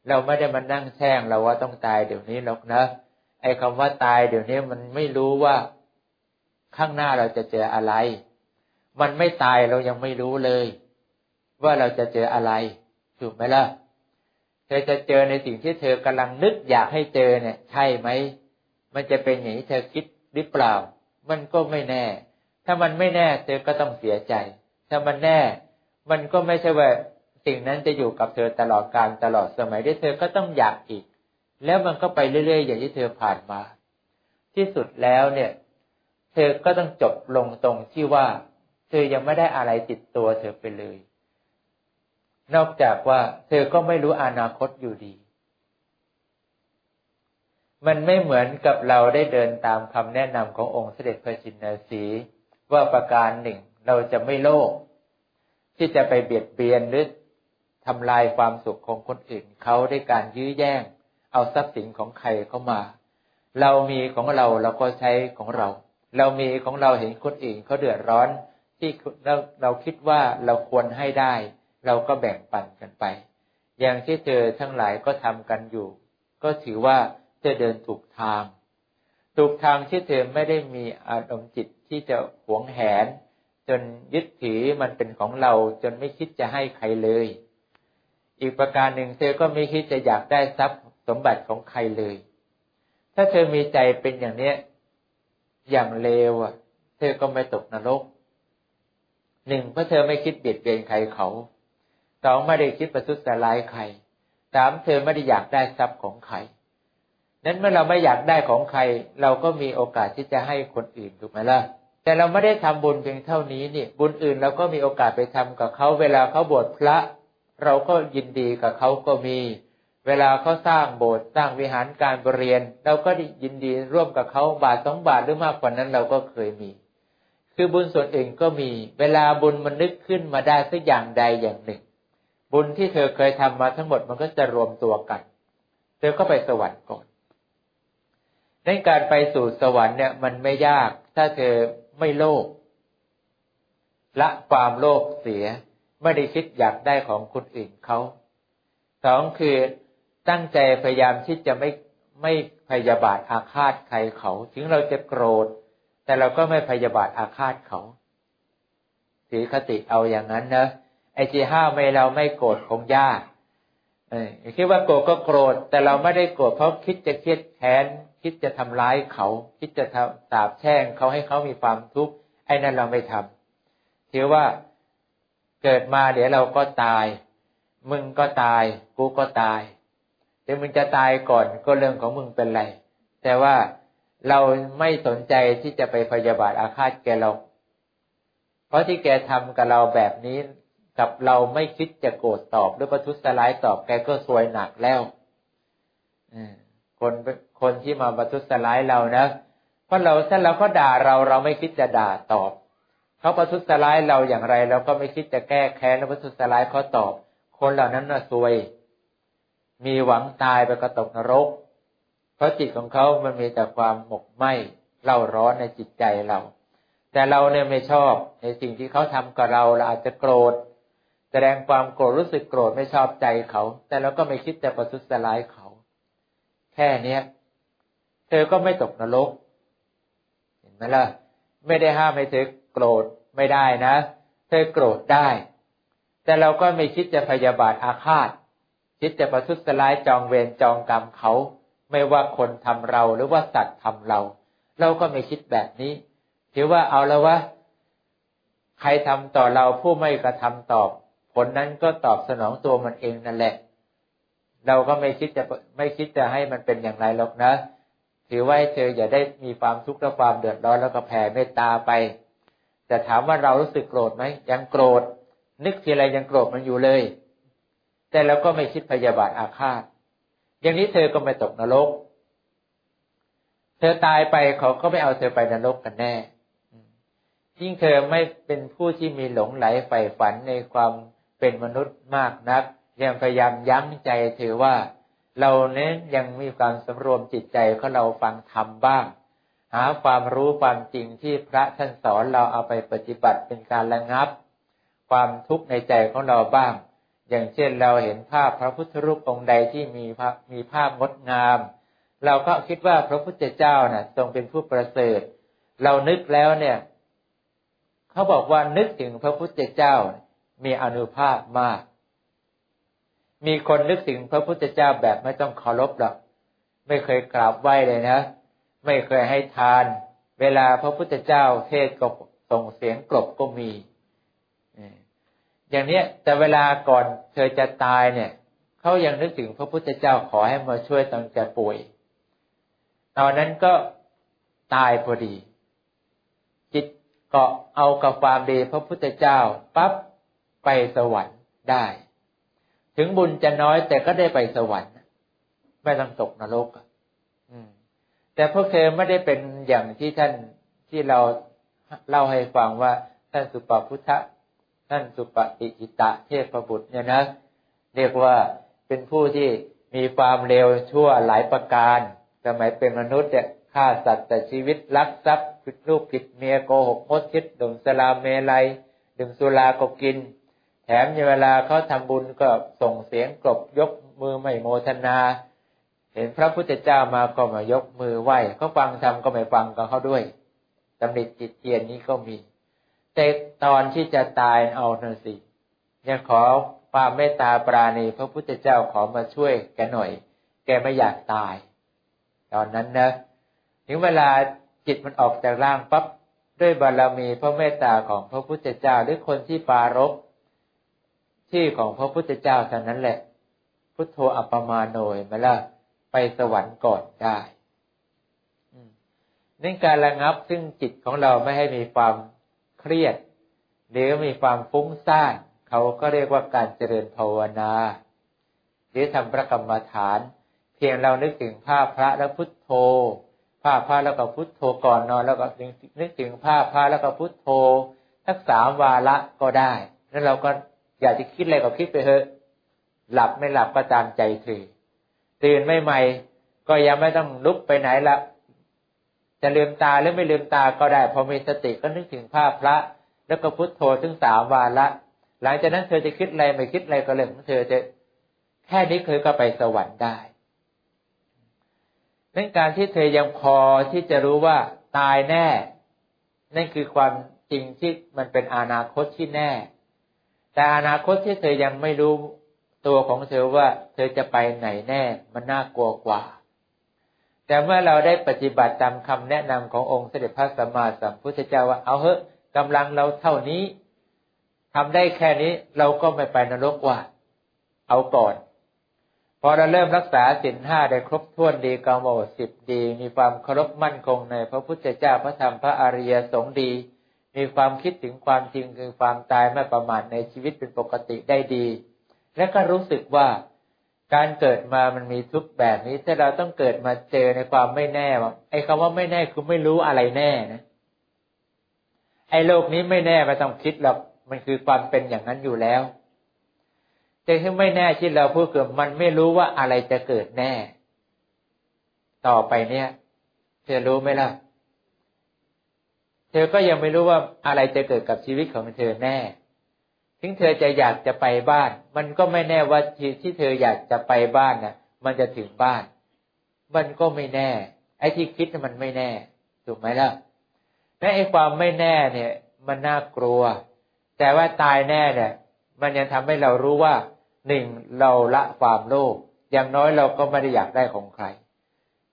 เราไม่ได้มานั่งแช่งเราว่าต้องตายเดี๋ยวนี้หรอกนะ ไอ้คำว่าตายเดี๋ยวนี้มันไม่รู้ว่าข้างหน้าเราจะเจออะไร มันไม่ตายเรายังไม่รู้เลย ว่าเราจะเจออะไร ถูกไหมล่ะ เธอจะเจอในสิ่งที่เธอกำลังนึกอยากให้เจอเนี่ย ใช่ไหม มันจะเป็นอย่างที่เธอคิดหรือเปล่า มันก็ไม่แน่ ถ้ามันไม่แน่ เธอก็ต้องเสียใจ ถ้ามันแน่ มันก็ไม่ใช่ว่าสิ่งนั้นจะอยู่กับเธอตลอดการตลอดสมัยที่เธอก็ต้องอยากอีก แล้วมันก็ไปเรื่อยๆอย่างที่เธอผ่านมา ที่สุดแล้วเนี่ย เธอก็ต้องจบลงตรงที่ว่า เธอยังไม่ได้อะไรติดตัวเธอไปเลย นอกจากว่า เธอก็ไม่รู้อนาคตอยู่ดี มันไม่เหมือนกับเราได้เดินตามคำแนะนำขององค์เสด็จพระชินสี ว่าประการหนึ่ง เราจะไม่โลภที่จะไปเบียดเบียนหรือทำลายความสุขของคนอื่นเขาด้วยการยื้อแย่ง เอาทรัพย์สินของใครเข้ามา เรามีของเราเราก็ใช้ของเรา เรามีของเราเห็นคนอื่นเขาเดือดร้อน ที่เราเราคิดว่าเราควรให้ได้ เราก็แบ่งปันกันไป อย่างที่เธอทั้งหลายก็ทำกันอยู่ ก็ถือว่าเธอเดินถูกทาง ถูกทางที่เธอไม่ได้มีอารมณ์จิตที่จะหวงแหน จนยึดถือมันเป็นของเราจนไม่คิดจะให้ใครเลยอีกประการหนึ่งเธอก็ไม่คิดจะอยากได้ทรัพย์ สมบัติของใครเลย ถ้าเธอมีใจเป็นอย่างเนี้ย อย่างเลวอะ เธอก็ไม่ตกนรกหนึ่งเพราะเธอไม่คิดเบียดเบียนใครเขาสองไม่ได้คิดประทุษร้ายใครสามเธอไม่ได้อยากได้ทรัพย์ของใครนั้นเมื่อเราไม่อยากได้ของใคร เราก็มีโอกาสที่จะให้คนอื่นถูกไหมล่ะ แต่เราไม่ได้ทำบุญเพียงเท่านี้นี่บุญอื่นเราก็มีโอกาสไปทำกับเขาเวลาเขาบวชพระ เราก็ยินดีกับเขาก็มี เวลาเขาสร้างโบสถ์สร้างวิหารการบรเรียน เราก็ยินดีร่วมกับเขาบาทสองบาทหรือมากกว่านั้นเราก็เคยมี คือบุญส่วนอื่นก็มี เวลาบุญมันนึกขึ้นมาได้สักอย่างใดอย่างหนึ่ง บุญที่เธอเคยทำมาทั้งหมดมันก็จะรวมตัวกัน เธอก็ไปสวรรค์ก่อนในการไปสู่สวรรค์เนี่ย มันไม่ยาก ถ้าเธอไม่โลภละความโลภเสีย ไม่ได้คิดอยากได้ของคนอื่นเขาสองคือ ตั้งใจพยายามที่จะไม่ไม่พยาบาทอาฆาตใครเขา ถึงเราจะโกรธ แต่เราก็ไม่พยาบาทอาฆาตเขาถือคติเอาอย่างนั้นนะไอ้ที่ห้าไม่เราไม่โกรธคงยากเออคิดว่าโกรธก็โกรธ แต่เราไม่ได้โกรธเพราะคิดจะเครียดแค้นคิดจะทำร้ายเขา คิดจะทำสาบแช่งเขาให้เขามีความทุกข์ไอ้นั่นเราไม่ทำถือว่าเกิดมาเดี๋ยวเราก็ตาย มึงก็ตาย กูก็ตาย เดี๋ยวมึงจะตายก่อนก็เรื่องของมึงเป็นไร แต่ว่าเราไม่สนใจที่จะไปพยาบาทอาฆาตแกเรา เพราะที่แกทำกับเราแบบนี้กับเราไม่คิดจะโกรธตอบหรือประทุษร้ายตอบแกก็ซวยหนักแล้วคนคนที่มาประทุษร้ายเรานะเพราะเราถ้าเราก็ด่าเราเราไม่คิดจะด่าตอบเขาประทุษร้ายเราอย่างไร เราก็ไม่คิดจะแก้แค้นแล้วประทุษร้ายเขาตอบ คนเหล่านั้นน่ะซวย มีหวังตายไปกระตกนรก เพราะจิตของเขามันมีแต่ความหมกไหมเล่าร้อนในจิตใจเรา แต่เราเนี่ยไม่ชอบในสิ่งที่เขาทำกับเราเราอาจจะโกรธ แสดงความโกรธรู้สึกโกรธไม่ชอบใจเขา แต่เราก็ไม่คิดจะประทุษร้ายเขา แค่เนี้ย เธอก็ไม่ตกนรก เห็นไหมล่ะ ไม่ได้ห้ามให้เธอโกรธไม่ได้นะ เธอโกรธได้ แต่เราก็ไม่คิดจะพยาบาทอาฆาต คิดจะประทุษร้ายจองเวรจองกรรมเขา ไม่ว่าคนทำเราหรือว่าสัตว์ทำเรา เราก็ไม่คิดแบบนี้ ถือว่าเอาแล้ววะใครทำต่อเราผู้ไม่กระทำตอบ ผลนั้นก็ตอบสนองตัวมันเองนั่นแหละ เราก็ไม่คิดจะไม่คิดจะให้มันเป็นอย่างไรหรอกนะ ถือว่าเธออย่าได้มีความทุกข์และความเดือดร้อนแล้วก็แผ่เมตตาไป แต่ถามว่าเรารู้สึกโกรธไหมยังโกรธ นึกทีไรยังโกรธมันอยู่เลย แต่เราก็ไม่คิดพยาบาทอาฆาต อย่างนี้เธอก็ไม่ตกนรก เธอตายไปเขาก็ไม่เอาเธอไปนรกกันแน่ ยิ่งเธอไม่เป็นผู้ที่มีหลงไหลใฝ่ฝันในความเป็นมนุษย์มากนัก ยังพยายามยั้งใจเธอว่า เราเน้นยังมีความสำรวมจิตใจของเราฟังธรรมบ้าง หาความรู้ความจริงที่พระท่านสอนเราเอาไปปฏิบัติเป็นการระงับ ความทุกข์ในใจของเราบ้าง อย่างเช่นเราเห็นภาพพระพุทธรูปองค์ใดที่มีภาพมีภาพงดงาม เราก็คิดว่าพระพุทธเจ้านะ่ะทรงเป็นผู้ประเสริฐ เรานึกแล้วเนี่ย เขาบอกว่านึกถึงพระพุทธเจ้า มีอนุภาพมาก มีคนนึกถึงพระพุทธเจ้าแบบไม่ต้องเคารพหรอกไม่เคยกราบไหว้เลยนะ ไม่เคยให้ทาน เวลาพระพุทธเจ้าเทศก็ส่งเสียงกลบก็มี อย่างเนี้ยแต่เวลาก่อนเธอจะตายเนี่ยเขายังนึกถึงพระพุทธเจ้าขอให้มาช่วยตอนแกป่วย ตอนนั้นก็ตายพอดี จิตเกาะเอากับความดีพระพุทธเจ้าปั๊บไปสวรรค์ได้ ถึงบุญจะน้อยแต่ก็ได้ไปสวรรค์ไม่ต้องตกนรกอืม แต่พวกเธอไม่ได้เป็นอย่างที่ท่านที่เราเล่าให้ฟังว่าท่านสุปพุทธ ท่านสุปฏิจิตะเทพบุตรเนี่ยนะ เรียกว่าเป็นผู้ที่มีความเร็วชั่วหลายประการ สมัยเป็นมนุษย์เนี่ยฆ่าสัตว์แต่ชีวิตลักทรัพย์ผิดลูกผิดเมียโกหกมดคิดดื่มสลาเมลัยดื่มสุราก็กิน แถมเวลาเขาทำบุญก็ส่งเสียงกลบยกมือไม่โมทนา เห็นพระพุทธเจ้ามาก็มายกมือไหว้เขาฟังทำก็ไม่ฟังกับเขาด้วยตำหนิจิตเทียนนี้ก็มี แต่ตอนที่จะตายเอาหน่อยสิยังขอความเมตตาปราณีพระพุทธเจ้าขอมาช่วยแกหน่อย แกไม่อยากตาย ตอนนั้นนะถึงเวลาจิตมันออกจากร่างปั๊บด้วยบารมีพระเมตตาของพระพุทธเจ้าหรือคนที่ปารกที่ของพระพุทธเจ้าเท่านั้นแหละ พุทโธอัปมาโนยมาละไปสวรรค์ก่อนได้นั่นการระงับซึ่งจิตของเราไม่ให้มีความ เครียด หรือมีความฟุ้งซ่านเขาก็เรียกว่าการเจริญภาวนา หรือทำพระกรรมฐาน เพียงเรานึกถึงภาพพระแล้วพุทโธภาพพระแล้วก็พุทโธก่อนนอนแล้วก็นึกถึงภาพพระแล้วก็พุทโธทักสามวาระก็ได้ แล้วเราก็อยากจะคิดอะไรก็คิดไปเถอะ หลับไม่หลับก็ตามใจถือตื่นไม่ใหม่ก็ยังไม่ต้องลุกไปไหนละ จะลืมตาหรือไม่ลืมตาก็ได้พอมีสติก็นึกถึงภาพพระ แล้วก็พุทโธถึงสามวาระหลังจากนั้นเธอจะคิดอะไรไม่คิดอะไรก็เรื่องของเธอจะแค่นี้เคยก็ไปสวรรค์ได้นั่นการที่เธอยังพอที่จะรู้ว่าตายแน่ นั่นคือความจริงที่มันเป็นอนาคตที่แน่ แต่อนาคตที่เธอยังไม่รู้ตัวของเธอว่า เธอจะไปไหนแน่ มันน่ากลัวกว่า แต่เมื่อเราได้ปฏิบัติตามคำแนะนำขององค์เสด็จพระสัมมาสัมพุทธเจ้าว่าเอาเถอะกำลังเราเท่านี้ทำได้แค่นี้เราก็ไม่ไปนรกว่า เอาก่อน พอเราเริ่มรักษาสินห้าได้ครบถ้วนดีกำหนดสิบดี มีความเคารพมั่นคงในพระพุทธเจ้าพระธรรมพระอริยสงฆ์ดี มีความคิดถึงความจริงคือความตายไม่ประมาทในชีวิตเป็นปกติได้ดี และก็รู้สึกว่า การเกิดมามันมีทุกแบบนี้ถ้าเราต้องเกิดมาเจอในความไม่แน่ไอ้คำว่าไม่แน่คือไม่รู้อะไรแน่นะไอ้โลกนี้ไม่แน่ไม่ต้องคิดหรอกมันคือความเป็นอย่างนั้นอยู่แล้ว แต่ที่ไม่แน่ที่เราพูดคือมันไม่รู้ว่าอะไรจะเกิดแน่ ต่อไปเนี่ย เธอรู้ไหมล่ะ เธอก็ยังไม่รู้ว่าอะไรจะเกิดกับชีวิตของเธอแน่ ถึงเธอจะอยากจะไปบ้าน มันก็ไม่แน่ว่าที่ที่เธออยากจะไปบ้านนะ่ะ มันจะถึงบ้าน มันก็ไม่แน่ ไอ้ที่คิดมันไม่แน่ ถูกไหมล่ะและไอ้ความไม่แน่เนี่ย มันน่ากลัว แต่ว่าตายแน่เนี่ย มันยังทำให้เรารู้ว่าหนึ่งเราละความโลภอย่างน้อยเราก็ไม่ได้อยากได้ของใคร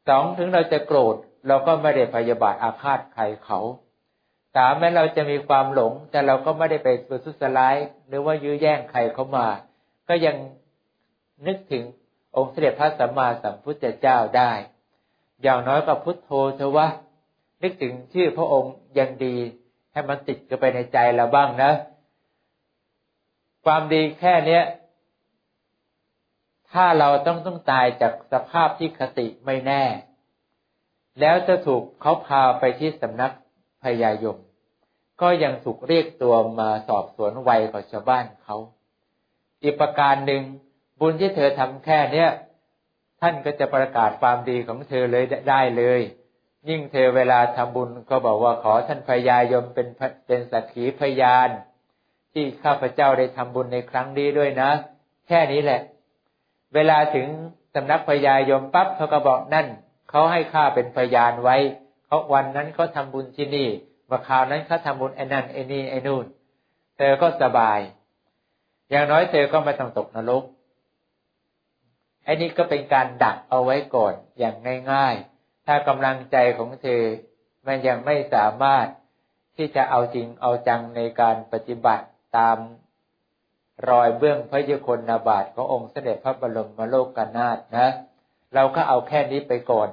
สองถึงเราจะโกรธเราก็ไม่ได้พยาบาทอาฆาตใครเขา สามแม้เราจะมีความหลง แต่เราก็ไม่ได้ไปสุสุสลาย หรือว่ายื้อแย่งใครเขามา ก็ยังนึกถึงองค์เสด็จพระสัมมาสัมพุทธเจ้าได้ อย่างน้อยก็พุทโธเถอะวะนึกถึงชื่อพระองค์ยังดี ให้มันติดกันไปในใจเราบ้างนะ ความดีแค่เนี้ย ถ้าเราต้องต้องตายจากสภาพที่คติไม่แน่ แล้วจะถูกเขาพาไปที่สำนัก พยายม ก็ยังถูกเรียกตัวมาสอบสวนไวกว่าชาวบ้านเขา อีกประการหนึ่งบุญที่เธอทำแค่เนี้ยท่านก็จะประกาศความดีของเธอเลยได้เลย ยิ่งเธอเวลาทำบุญก็บอกว่าขอท่านพยายมเป็นเป็นสักขีพยาน ที่ข้าพเจ้าได้ทำบุญในครั้งนี้ด้วยนะ แค่นี้แหละ เวลาถึงสำนักพญายมปั๊บเขาก็บอกนั่นเขาให้ข้าเป็นพยานไว้ เขาวันนั้นเขาทาบุญที่นี่มาคราวนั้นเขาทาบุญไอ้นั่นไอ้นี่ไอ้นู่น เธอก็สบาย อย่างน้อยเธอก็ไม่ต้องตกนรกไอ้นี่ก็เป็นการดักเอาไว้ก่อนอย่างง่ายๆ ถ้ากำลังใจของเธอ มันยังไม่สามารถที่จะเอาจริงเอาจังในการปฏิบัติตามรอยเบื้องพระยุคลนาบาทขององค์เสด็จพระบรมโลกกนาถนะ เราก็เอาแค่นี้ไปก่อน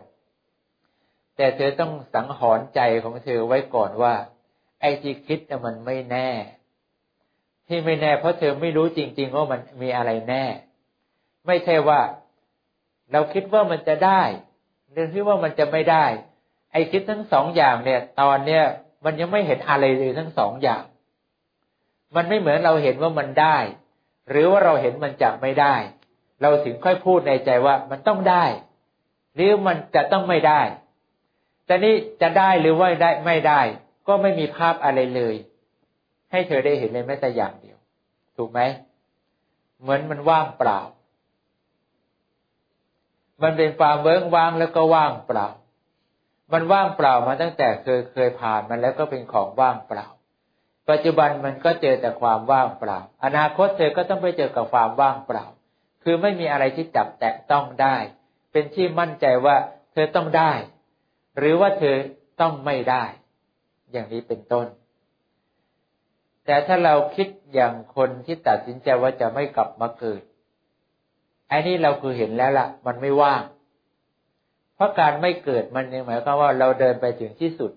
แต่เธอต้องสังหรณ์ใจของเธอไว้ก่อนว่า ไอ้ที่คิดน่มันไม่แน่ ที่ไม่แน่ เพราะเธอไม่รู้จริง ๆ ว่ามันมีอะไรแน่ ไม่ใช่ว่า เราคิดว่ามันจะได้หรือคิดว่ามันจะไม่ได้ ไอ้คิดทั้งสองอย่างเนี่ย ตอนเนี้ยมันยังไม่เห็นอะไรเลยทั้งสองอย่าง มันไม่เหมือนเราเห็นว่ามันได้ หรือว่าเราเห็นมันจะไม่ได้ เราถึงค่อยพูดในใจว่ามันต้องได้ หรือมันจะต้องไม่ได้ แต่นี่จะได้หรือว่าได้ไม่ได้ ก็ไม่มีภาพอะไรเลย ให้เธอได้เห็นเลยแม้แต่อย่างเดียว ถูกไหมเหมือนมันว่างเปล่า มันเป็นความเวิ้งว่างแล้วก็ว่างเปล่า มันว่างเปล่ามาตั้งแต่เคยเคยผ่านมันแล้วก็เป็นของว่างเปล่า ปัจจุบันมันก็เจอแต่ความว่างเปล่า อนาคตเธอก็ต้องไปเจอกับความว่างเปล่า คือไม่มีอะไรที่จับแตะต้องได้ เป็นที่มั่นใจว่าเธอต้องได้ หรือว่าเธอต้องไม่ได้ อย่างนี้เป็นต้น แต่ถ้าเราคิดอย่างคนที่ตัดสินใจว่าจะไม่กลับมาเกิดไอ้นี่เราคือเห็นแล้วละ่ะ มันไม่ว่าง เพราะการไม่เกิดมันยังหมายความว่าเราเดินไปถึงที่สุด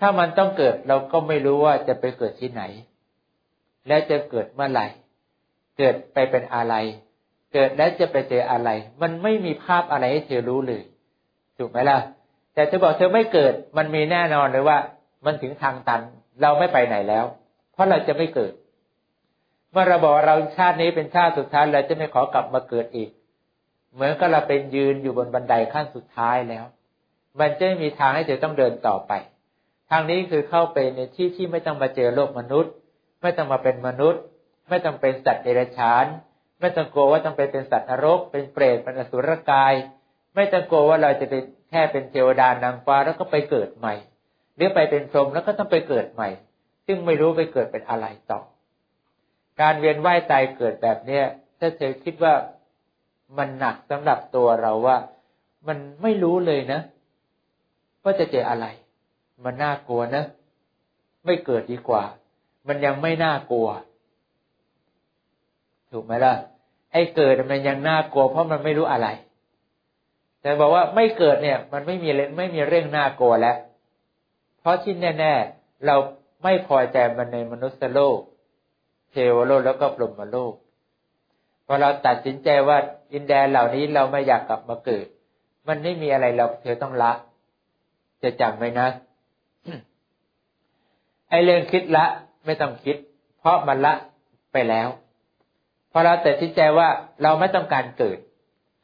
ถ้ามันต้องเกิดเราก็ไม่รู้ว่าจะไปเกิดที่ไหน และจะเกิดเมื่อไหร่ เกิดไปเป็นอะไร เกิดแล้วจะไปเจออะไร มันไม่มีภาพอะไรให้เธอรู้เลย ถูกไหมล่ะ แต่เธอบอกเธอไม่เกิด มันมีแน่นอนเลยว่า มันถึงทางตัน เราไม่ไปไหนแล้ว เพราะเราจะไม่เกิด เมื่อเราบอกเราชาตินี้เป็นชาติสุดท้ายเราจะไม่ขอกลับมาเกิดอีก เหมือนกับเราเป็นยืนอยู่บนบันไดขั้นสุดท้ายแล้ว มันจะไม่มีทางให้เธอต้องเดินต่อไป ทางนี้คือเข้าไปในที่ที่ไม่ต้องมาเจอโลกมนุษย์ ไม่ต้องมาเป็นมนุษย์ ไม่ต้องเป็นสัตว์เดรัจฉานไม่ต้องกลัวว่าต้องไปเป็นสัตว์นรก เป็นเปรตเป็นอสุรกาย ไม่ต้องกลัวว่าเราจะเป็น ค่เป็นเทวดานางฟ้าแล้วก็ไปเกิดใหม่หรือไปเป็นพรหมแล้วก็ต้องไปเกิดใหม่ ซึ่งไม่รู้ไปเกิดเป็นอะไรต่อ การเวียนว่ายตายเกิดแบบเนี้ยถ้าเธอคิดว่ามันหนักสำหรับตัวเราว่า มันไม่รู้เลยนะ ว่าจะเจออะไร มันน่ากลัวนะ ไม่เกิดดีกว่า มันยังไม่น่ากลัว ถูกไหมล่ะไอ้เกิดมันยังน่ากลัวเพราะมันไม่รู้อะไร แต่บอกว่าไม่เกิดเนี่ย มันไม่มีไม่มีเรื่องน่ากลัวแล้ว เพราะที่แน่ ๆ เราไม่พอใจมันในมนุษย์โลก เทวโลกแล้วก็ปรมโลกพอเราตัดสินใจว่าอินแดนเหล่านี้เราไม่อยากกลับมาเกิด มันไม่มีอะไรเราเธอต้องละ จะจำไว้นะไอเรื่องคิดละไม่ต้องคิด เพราะมันละไปแล้ว พอเราแต่ทิดใจว่าเราไม่ต้องการเกิด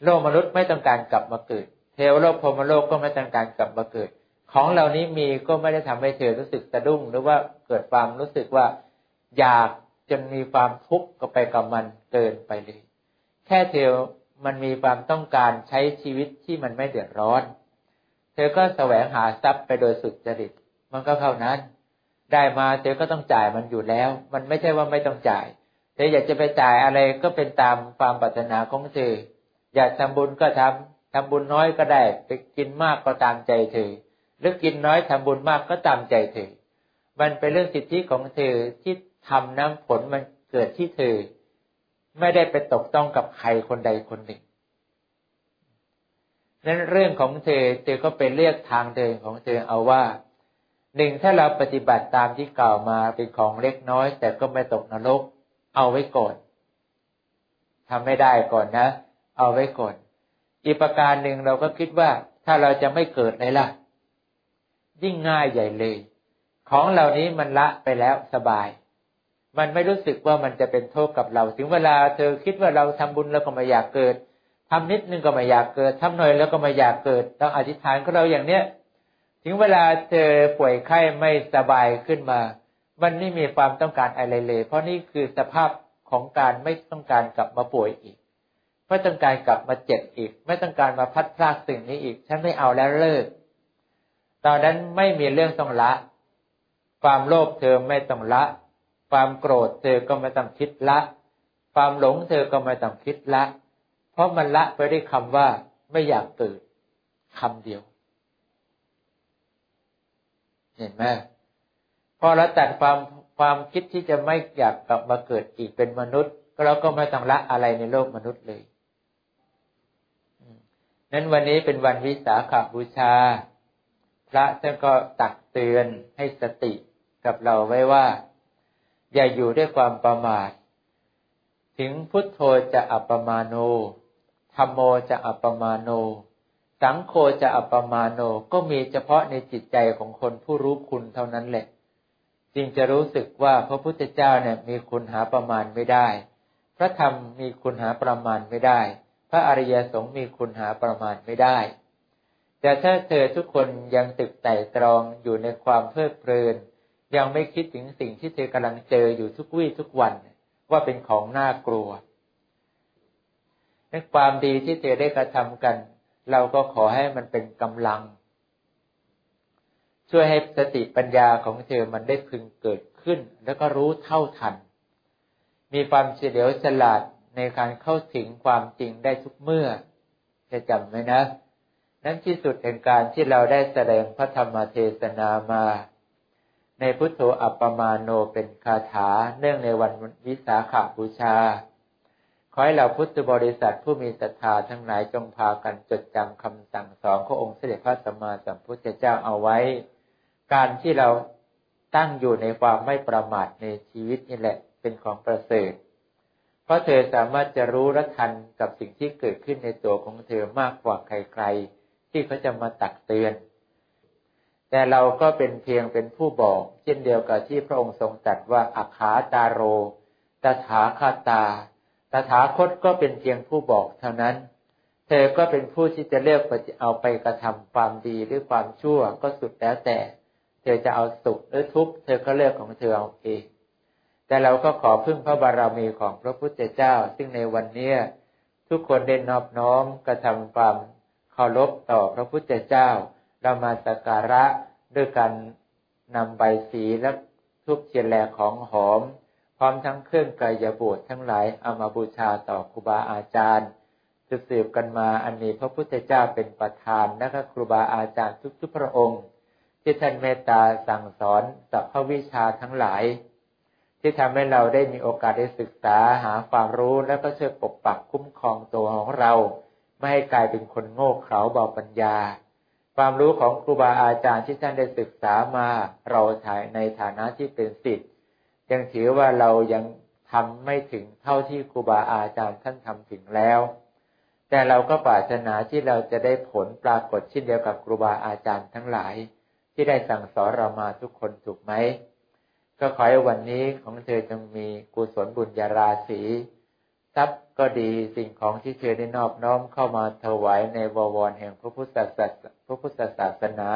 โลกมนุษย์ไม่ต้องการกลับมาเกิด เทวโลกพรมโลกก็ไม่ต้องการกลับมาเกิด ของเหล่านี้มีก็ไม่ได้ทำให้เธอรู้สึกสะดุ้ง หรือว่าเกิดความรู้สึกว่าอยากจนมีความทุกข์ก็ไปกับมันเกินไปเลย แค่เธอมันมีความต้องการใช้ชีวิตที่มันไม่เดือดร้อน เธอก็แสวงหาทรัพย์ไปโดยสุดจริต มันก็เท่านั้น ได้มาเธอก็ต้องจ่ายมันอยู่แล้ว มันไม่ใช่ว่าไม่ต้องจ่าย เธออยากจะไปจ่ายอะไรก็เป็นตามความปรารถนาของเธอ อยากทำบุญก็ทำทำบุญน้อยก็ได้ไปกินมากก็ตามใจเธอหรือกินน้อยทำบุญมากก็ตามใจเธอมันเป็นเรื่องสิทธิของเธอที่ทำน้ำผลมันเกิดที่เธอ ไม่ได้ไปตกต้องกับใครคนใดคนหนึ่งนั้นเรื่องของเธอเธอก็ไปเลือกทางเดินของเธอเอาว่าหนึ่งถ้าเราปฏิบัติตามที่กล่าวมาเป็นของเล็กน้อย แต่ก็ไม่ตกนรก เอาไว้ก่อนทำไม่ได้ก่อนนะ เอาไว้ก่อน อีกประการหนึ่งเราก็คิดว่าถ้าเราจะไม่เกิดเลยล่ะ ยิ่งง่ายใหญ่เลย ของเหล่านี้มันละไปแล้วสบาย มันไม่รู้สึกว่ามันจะเป็นโทษกับเรา ถึงเวลาเธอคิดว่าเราทำบุญแล้วก็ไม่อยากเกิดทำนิดนึงก็ไม่อยากเกิดทำหน่อยแล้วก็ไม่อยากเกิดเราอธิษฐานของเราอย่างเนี้ยถึงเวลาเจอป่วยไข้ไม่สบายขึ้นมา มันไม่มีความต้องการอะไรเลย เพราะนี่คือสภาพของการไม่ต้องการกลับมาป่วยอีก ไม่ต้องการกลับมาเจ็บอีก ไม่ต้องการมาพัดพลาดสิ่งนี้อีก ฉันไม่เอาแล้วเลิก ตอนนั้นไม่มีเรื่องต้องละ ความโลภเธอไม่ต้องละ ความโกรธเธอก็ไม่ต้องคิดละ ความหลงเธอก็ไม่ต้องคิดละ เพราะมันละไปด้วยคำว่าไม่อยากเกิดคำเดียว เห็นไหมพอเราตัดความความคิดที่จะไม่อยากกลับมาเกิดอีกเป็นมนุษย์เราก็ไม่ต้องละอะไรในโลกมนุษย์เลย นั้นวันนี้เป็นวันวิสาขบูชา พระท่านก็ตักเตือนให้สติกับเราไว้ว่า อย่าอยู่ด้วยความประมาท ถึงพุทโธจะอัปปมาโนธรรมโมจะอัปปมาโน สังโฆจะอัปปมาโนก็มีเฉพาะในจิตใจของคนผู้รู้คุณเท่านั้นแหละ จึงจะรู้สึกว่าพระพุทธเจ้าเนี่ยมีคุณหาประมาณไม่ได้ พระธรรมมีคุณหาประมาณไม่ได้ พระอริยสงฆ์มีคุณหาประมาณไม่ได้ แต่ถ้าเธอทุกคนยังตึกไต่ตรองอยู่ในความเพลิดเพลิน ยังไม่คิดถึงสิ่งที่เธอกำลังเจออยู่ทุกวี่ทุกวันว่าเป็นของน่ากลัวในความดีที่เธอได้กระทำกัน เราก็ขอให้มันเป็นกำลัง ช่วยให้สติปัญญาของเธอมันได้พึงเกิดขึ้น แล้วก็รู้เท่าทัน มีความเฉลียวฉลาด ในการเข้าถึงความจริงได้ทุกเมื่อ จะจำไหมนะ นั้นที่สุดแห่งการที่เราได้แสดงพระธรรมเทศนามา ในพุทโธอัปปมาโนเป็นคาถาเนื่องในวันวิสาขาบูชา ขอให้เราพุทธบริษัทผู้มีศรัทธาทั้งหลายจงพากันจดจำคำสั่งสอนขององค์เสด็จพระสัมมาสัมพุทธเจ้าเอาไว้ การที่เราตั้งอยู่ในความไม่ประมาทในชีวิตนี่แหละเป็นของประเสริฐ ราะเธอสามารถจะรู้และทันกับสิ่งที่เกิดขึ้นในตัวของเธอมากกว่าใครๆ ที่เขาจะมาตักเตือน แต่เราก็เป็นเพียงเป็นผู้บอก เช่นเดียวกับที่พระองค์ทรงตรัสว่าอัคาตาโร ตถาคาตา ตถาคตก็เป็นเพียงผู้บอกเท่านั้น เธอก็เป็นผู้ที่จะเลือกเอาไปกระทำความดีหรือความชั่วก็สุดแล้วแต่ เธอจะเอาสุขหรือทุกข์เธอก็เลือกของเธอเอาเอง แต่เราก็ขอพึ่งพระบารมีของพระพุทธเจ้า ซึ่งในวันนี้ทุกคนได้นอบน้อมกระทำความเคารพต่อพระพุทธเจ้า เรามาสักการะด้วยการนำใบสีและทุกเทียนแลของหอม พร้อมทั้งเครื่องกายบวชทั้งหลายเอามาบูชาต่อครูบาอาจารย์สืบกันมาอันนี้พระพุทธเจ้าเป็นประธานและก็ครูบาอาจารย์ทุกๆพระองค์ ที่ท่านเมตตาสั่งสอนสัพพวิชาทั้งหลาย ที่ทำให้เราได้มีโอกาสได้ศึกษาหาความรู้แล้วก็ช่วยปกปักคุ้มครองตัวของเรา ไม่ให้กลายเป็นคนโง่เขลาเบาปัญญา ความรู้ของครูบาอาจารย์ที่ท่านได้ศึกษามาเราถ่ายในฐานะที่เป็นสิทธิ์ยังถือว่าเรายังทำไม่ถึงเท่าที่ครูบาอาจารย์ท่านทำถึงแล้ว แต่เราก็ปรารถนาที่เราจะได้ผลปรากฏเช่นเดียวกับครูบาอาจารย์ทั้งหลาย ที่ได้สั่งสอนเรามาทุกคนถูกไหม ก็ขอให้วันนี้ของเธอจงมีกุศลบุญญาราศีทรัพย์ก็ดีสิ่งของที่เธอได้นอบน้อมเข้ามาถวายในวรแห่งพระพุทธศาสพระพุทธศาสนา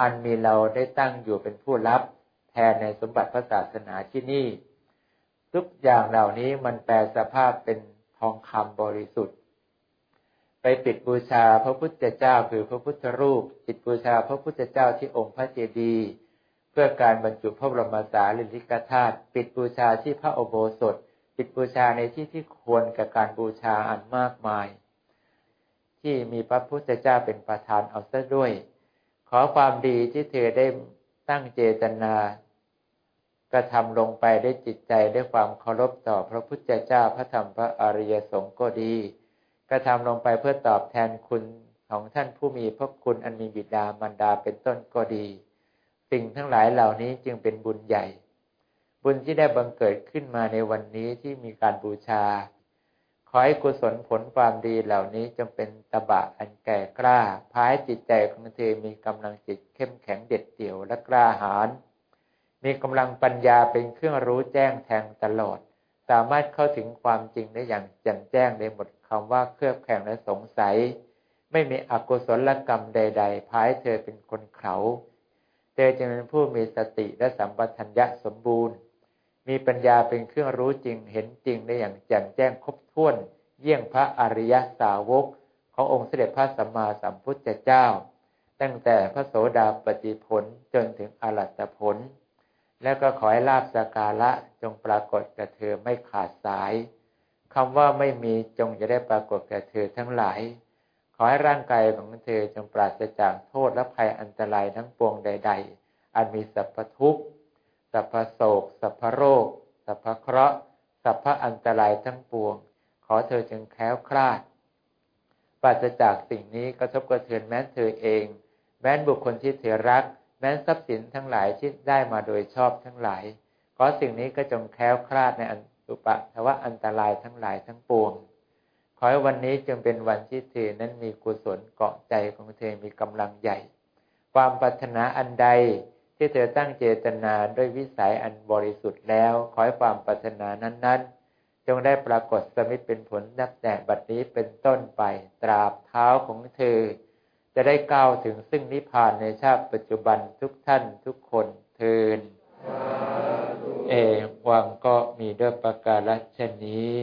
อันมีเราได้ตั้งอยู่เป็นผู้รับแทนในสมบัติพระศาสนาที่นี่ ทุกอย่างเหล่านี้มันแปลสภาพเป็นทองคำบริสุทธิ์ ไปปิดบูชาพระพุทธเจ้าคือพระพุทธรูปปิดบูชาพระพุทธเจ้าที่องค์พระเจดีย์ เพื่อการบรรจุพระบรมสารีริกธาตุปิดบูชาที่พระอโบสถ ปิดบูชาในที่ที่ควรกับการบูชาอันมากมาย ที่มีพระพุทธเจ้าเป็นประธานเอาซะด้วย ขอความดีที่เธอได้ตั้งเจตนากระทำลงไปได้จิตใจด้วยความเคารพต่อพระพุทธเจ้าพระธรรมพระอริยสงฆ์ก็ดี กระทำลงไปเพื่อตอบแทนคุณของท่านผู้มีพระคุณอันมีบิดามารดาเป็นต้นก็ดี สิ่งทั้งหลายเหล่านี้จึงเป็นบุญใหญ่ บุญที่ได้บังเกิดขึ้นมาในวันนี้ที่มีการบูชา ขอให้กุศลผลความดีเหล่านี้จงเป็นตบะอันแก่กล้าพายจิตใจของเธอมีกำลังจิตเข้มแข็งเด็ดเดี่ยวและกล้าหาญมีกำลังปัญญาเป็นเครื่องรู้แจ้งแทงตลอด สามารถเข้าถึงความจริงได้อย่างแจ่มแจ้งในหมดคำว่าเครือบแข่งและสงสัย ไม่มีอกุศลกรรมใด ๆพายเธอเป็นคนเขา อจะเป็นผู้มีสติและสัมปชัญญะสมบูรณ์ มีปัญญาเป็นเครื่องรู้จริงเห็นจริงได้อย่างแจ่มแจ้งครบถ้วน เยี่ยงพระอริยสาวก ขององค์เสด็จพระสัมมาสัมพุทธเจ้า ตั้งแต่พระโสดาปฏิผลจนถึงอรัตผล แล้วก็ขอให้ลาบสการะจงปรากฏกับเธอไม่ขาดสายคำว่าไม่มีจงจะได้ปรากฏแก่เธอทั้งหลาย ขอให้ร่างกายของเธอจงปราศจากโทษและภัยอันตรายทั้งปวงใด ๆ อันมีสัพพทุกข์ สัพพโศก สัพพโรค สัพพเคราะห์ สัพพอันตรายทั้งปวง ขอเธอจงแคล้วคลาด ปราศจากสิ่งนี้กระทบกระเทือนแม้เธอเอง แม้บุคคลที่เธอรัก แม้ทรัพย์สินทั้งหลายที่ได้มาโดยชอบทั้งหลาย ขอสิ่งนี้ก็จงแคล้วคลาดในอันตุปะทว่าอันตรายทั้งหลายทั้งปวง ขอให้วันนี้จึงเป็นวันที่เธอนั้นมีกุศลเกาะใจของเธอมีกำลังใหญ่ ความปรารถนาอันใดที่เธอตั้งเจตนาด้วยวิสัยอันบริสุทธิ์แล้ว ขอให้ความปรารถนานั้นๆ จงได้ปรากฏสมิตเป็นผลนับแต่บัดนี้เป็นต้นไป ตราบเท้าของเธอ จะได้ก้าวถึงซึ่งนิพพานในชาติปัจจุบันทุกท่านทุกคนเทินเอวังก็มีด้วยประการฉนี้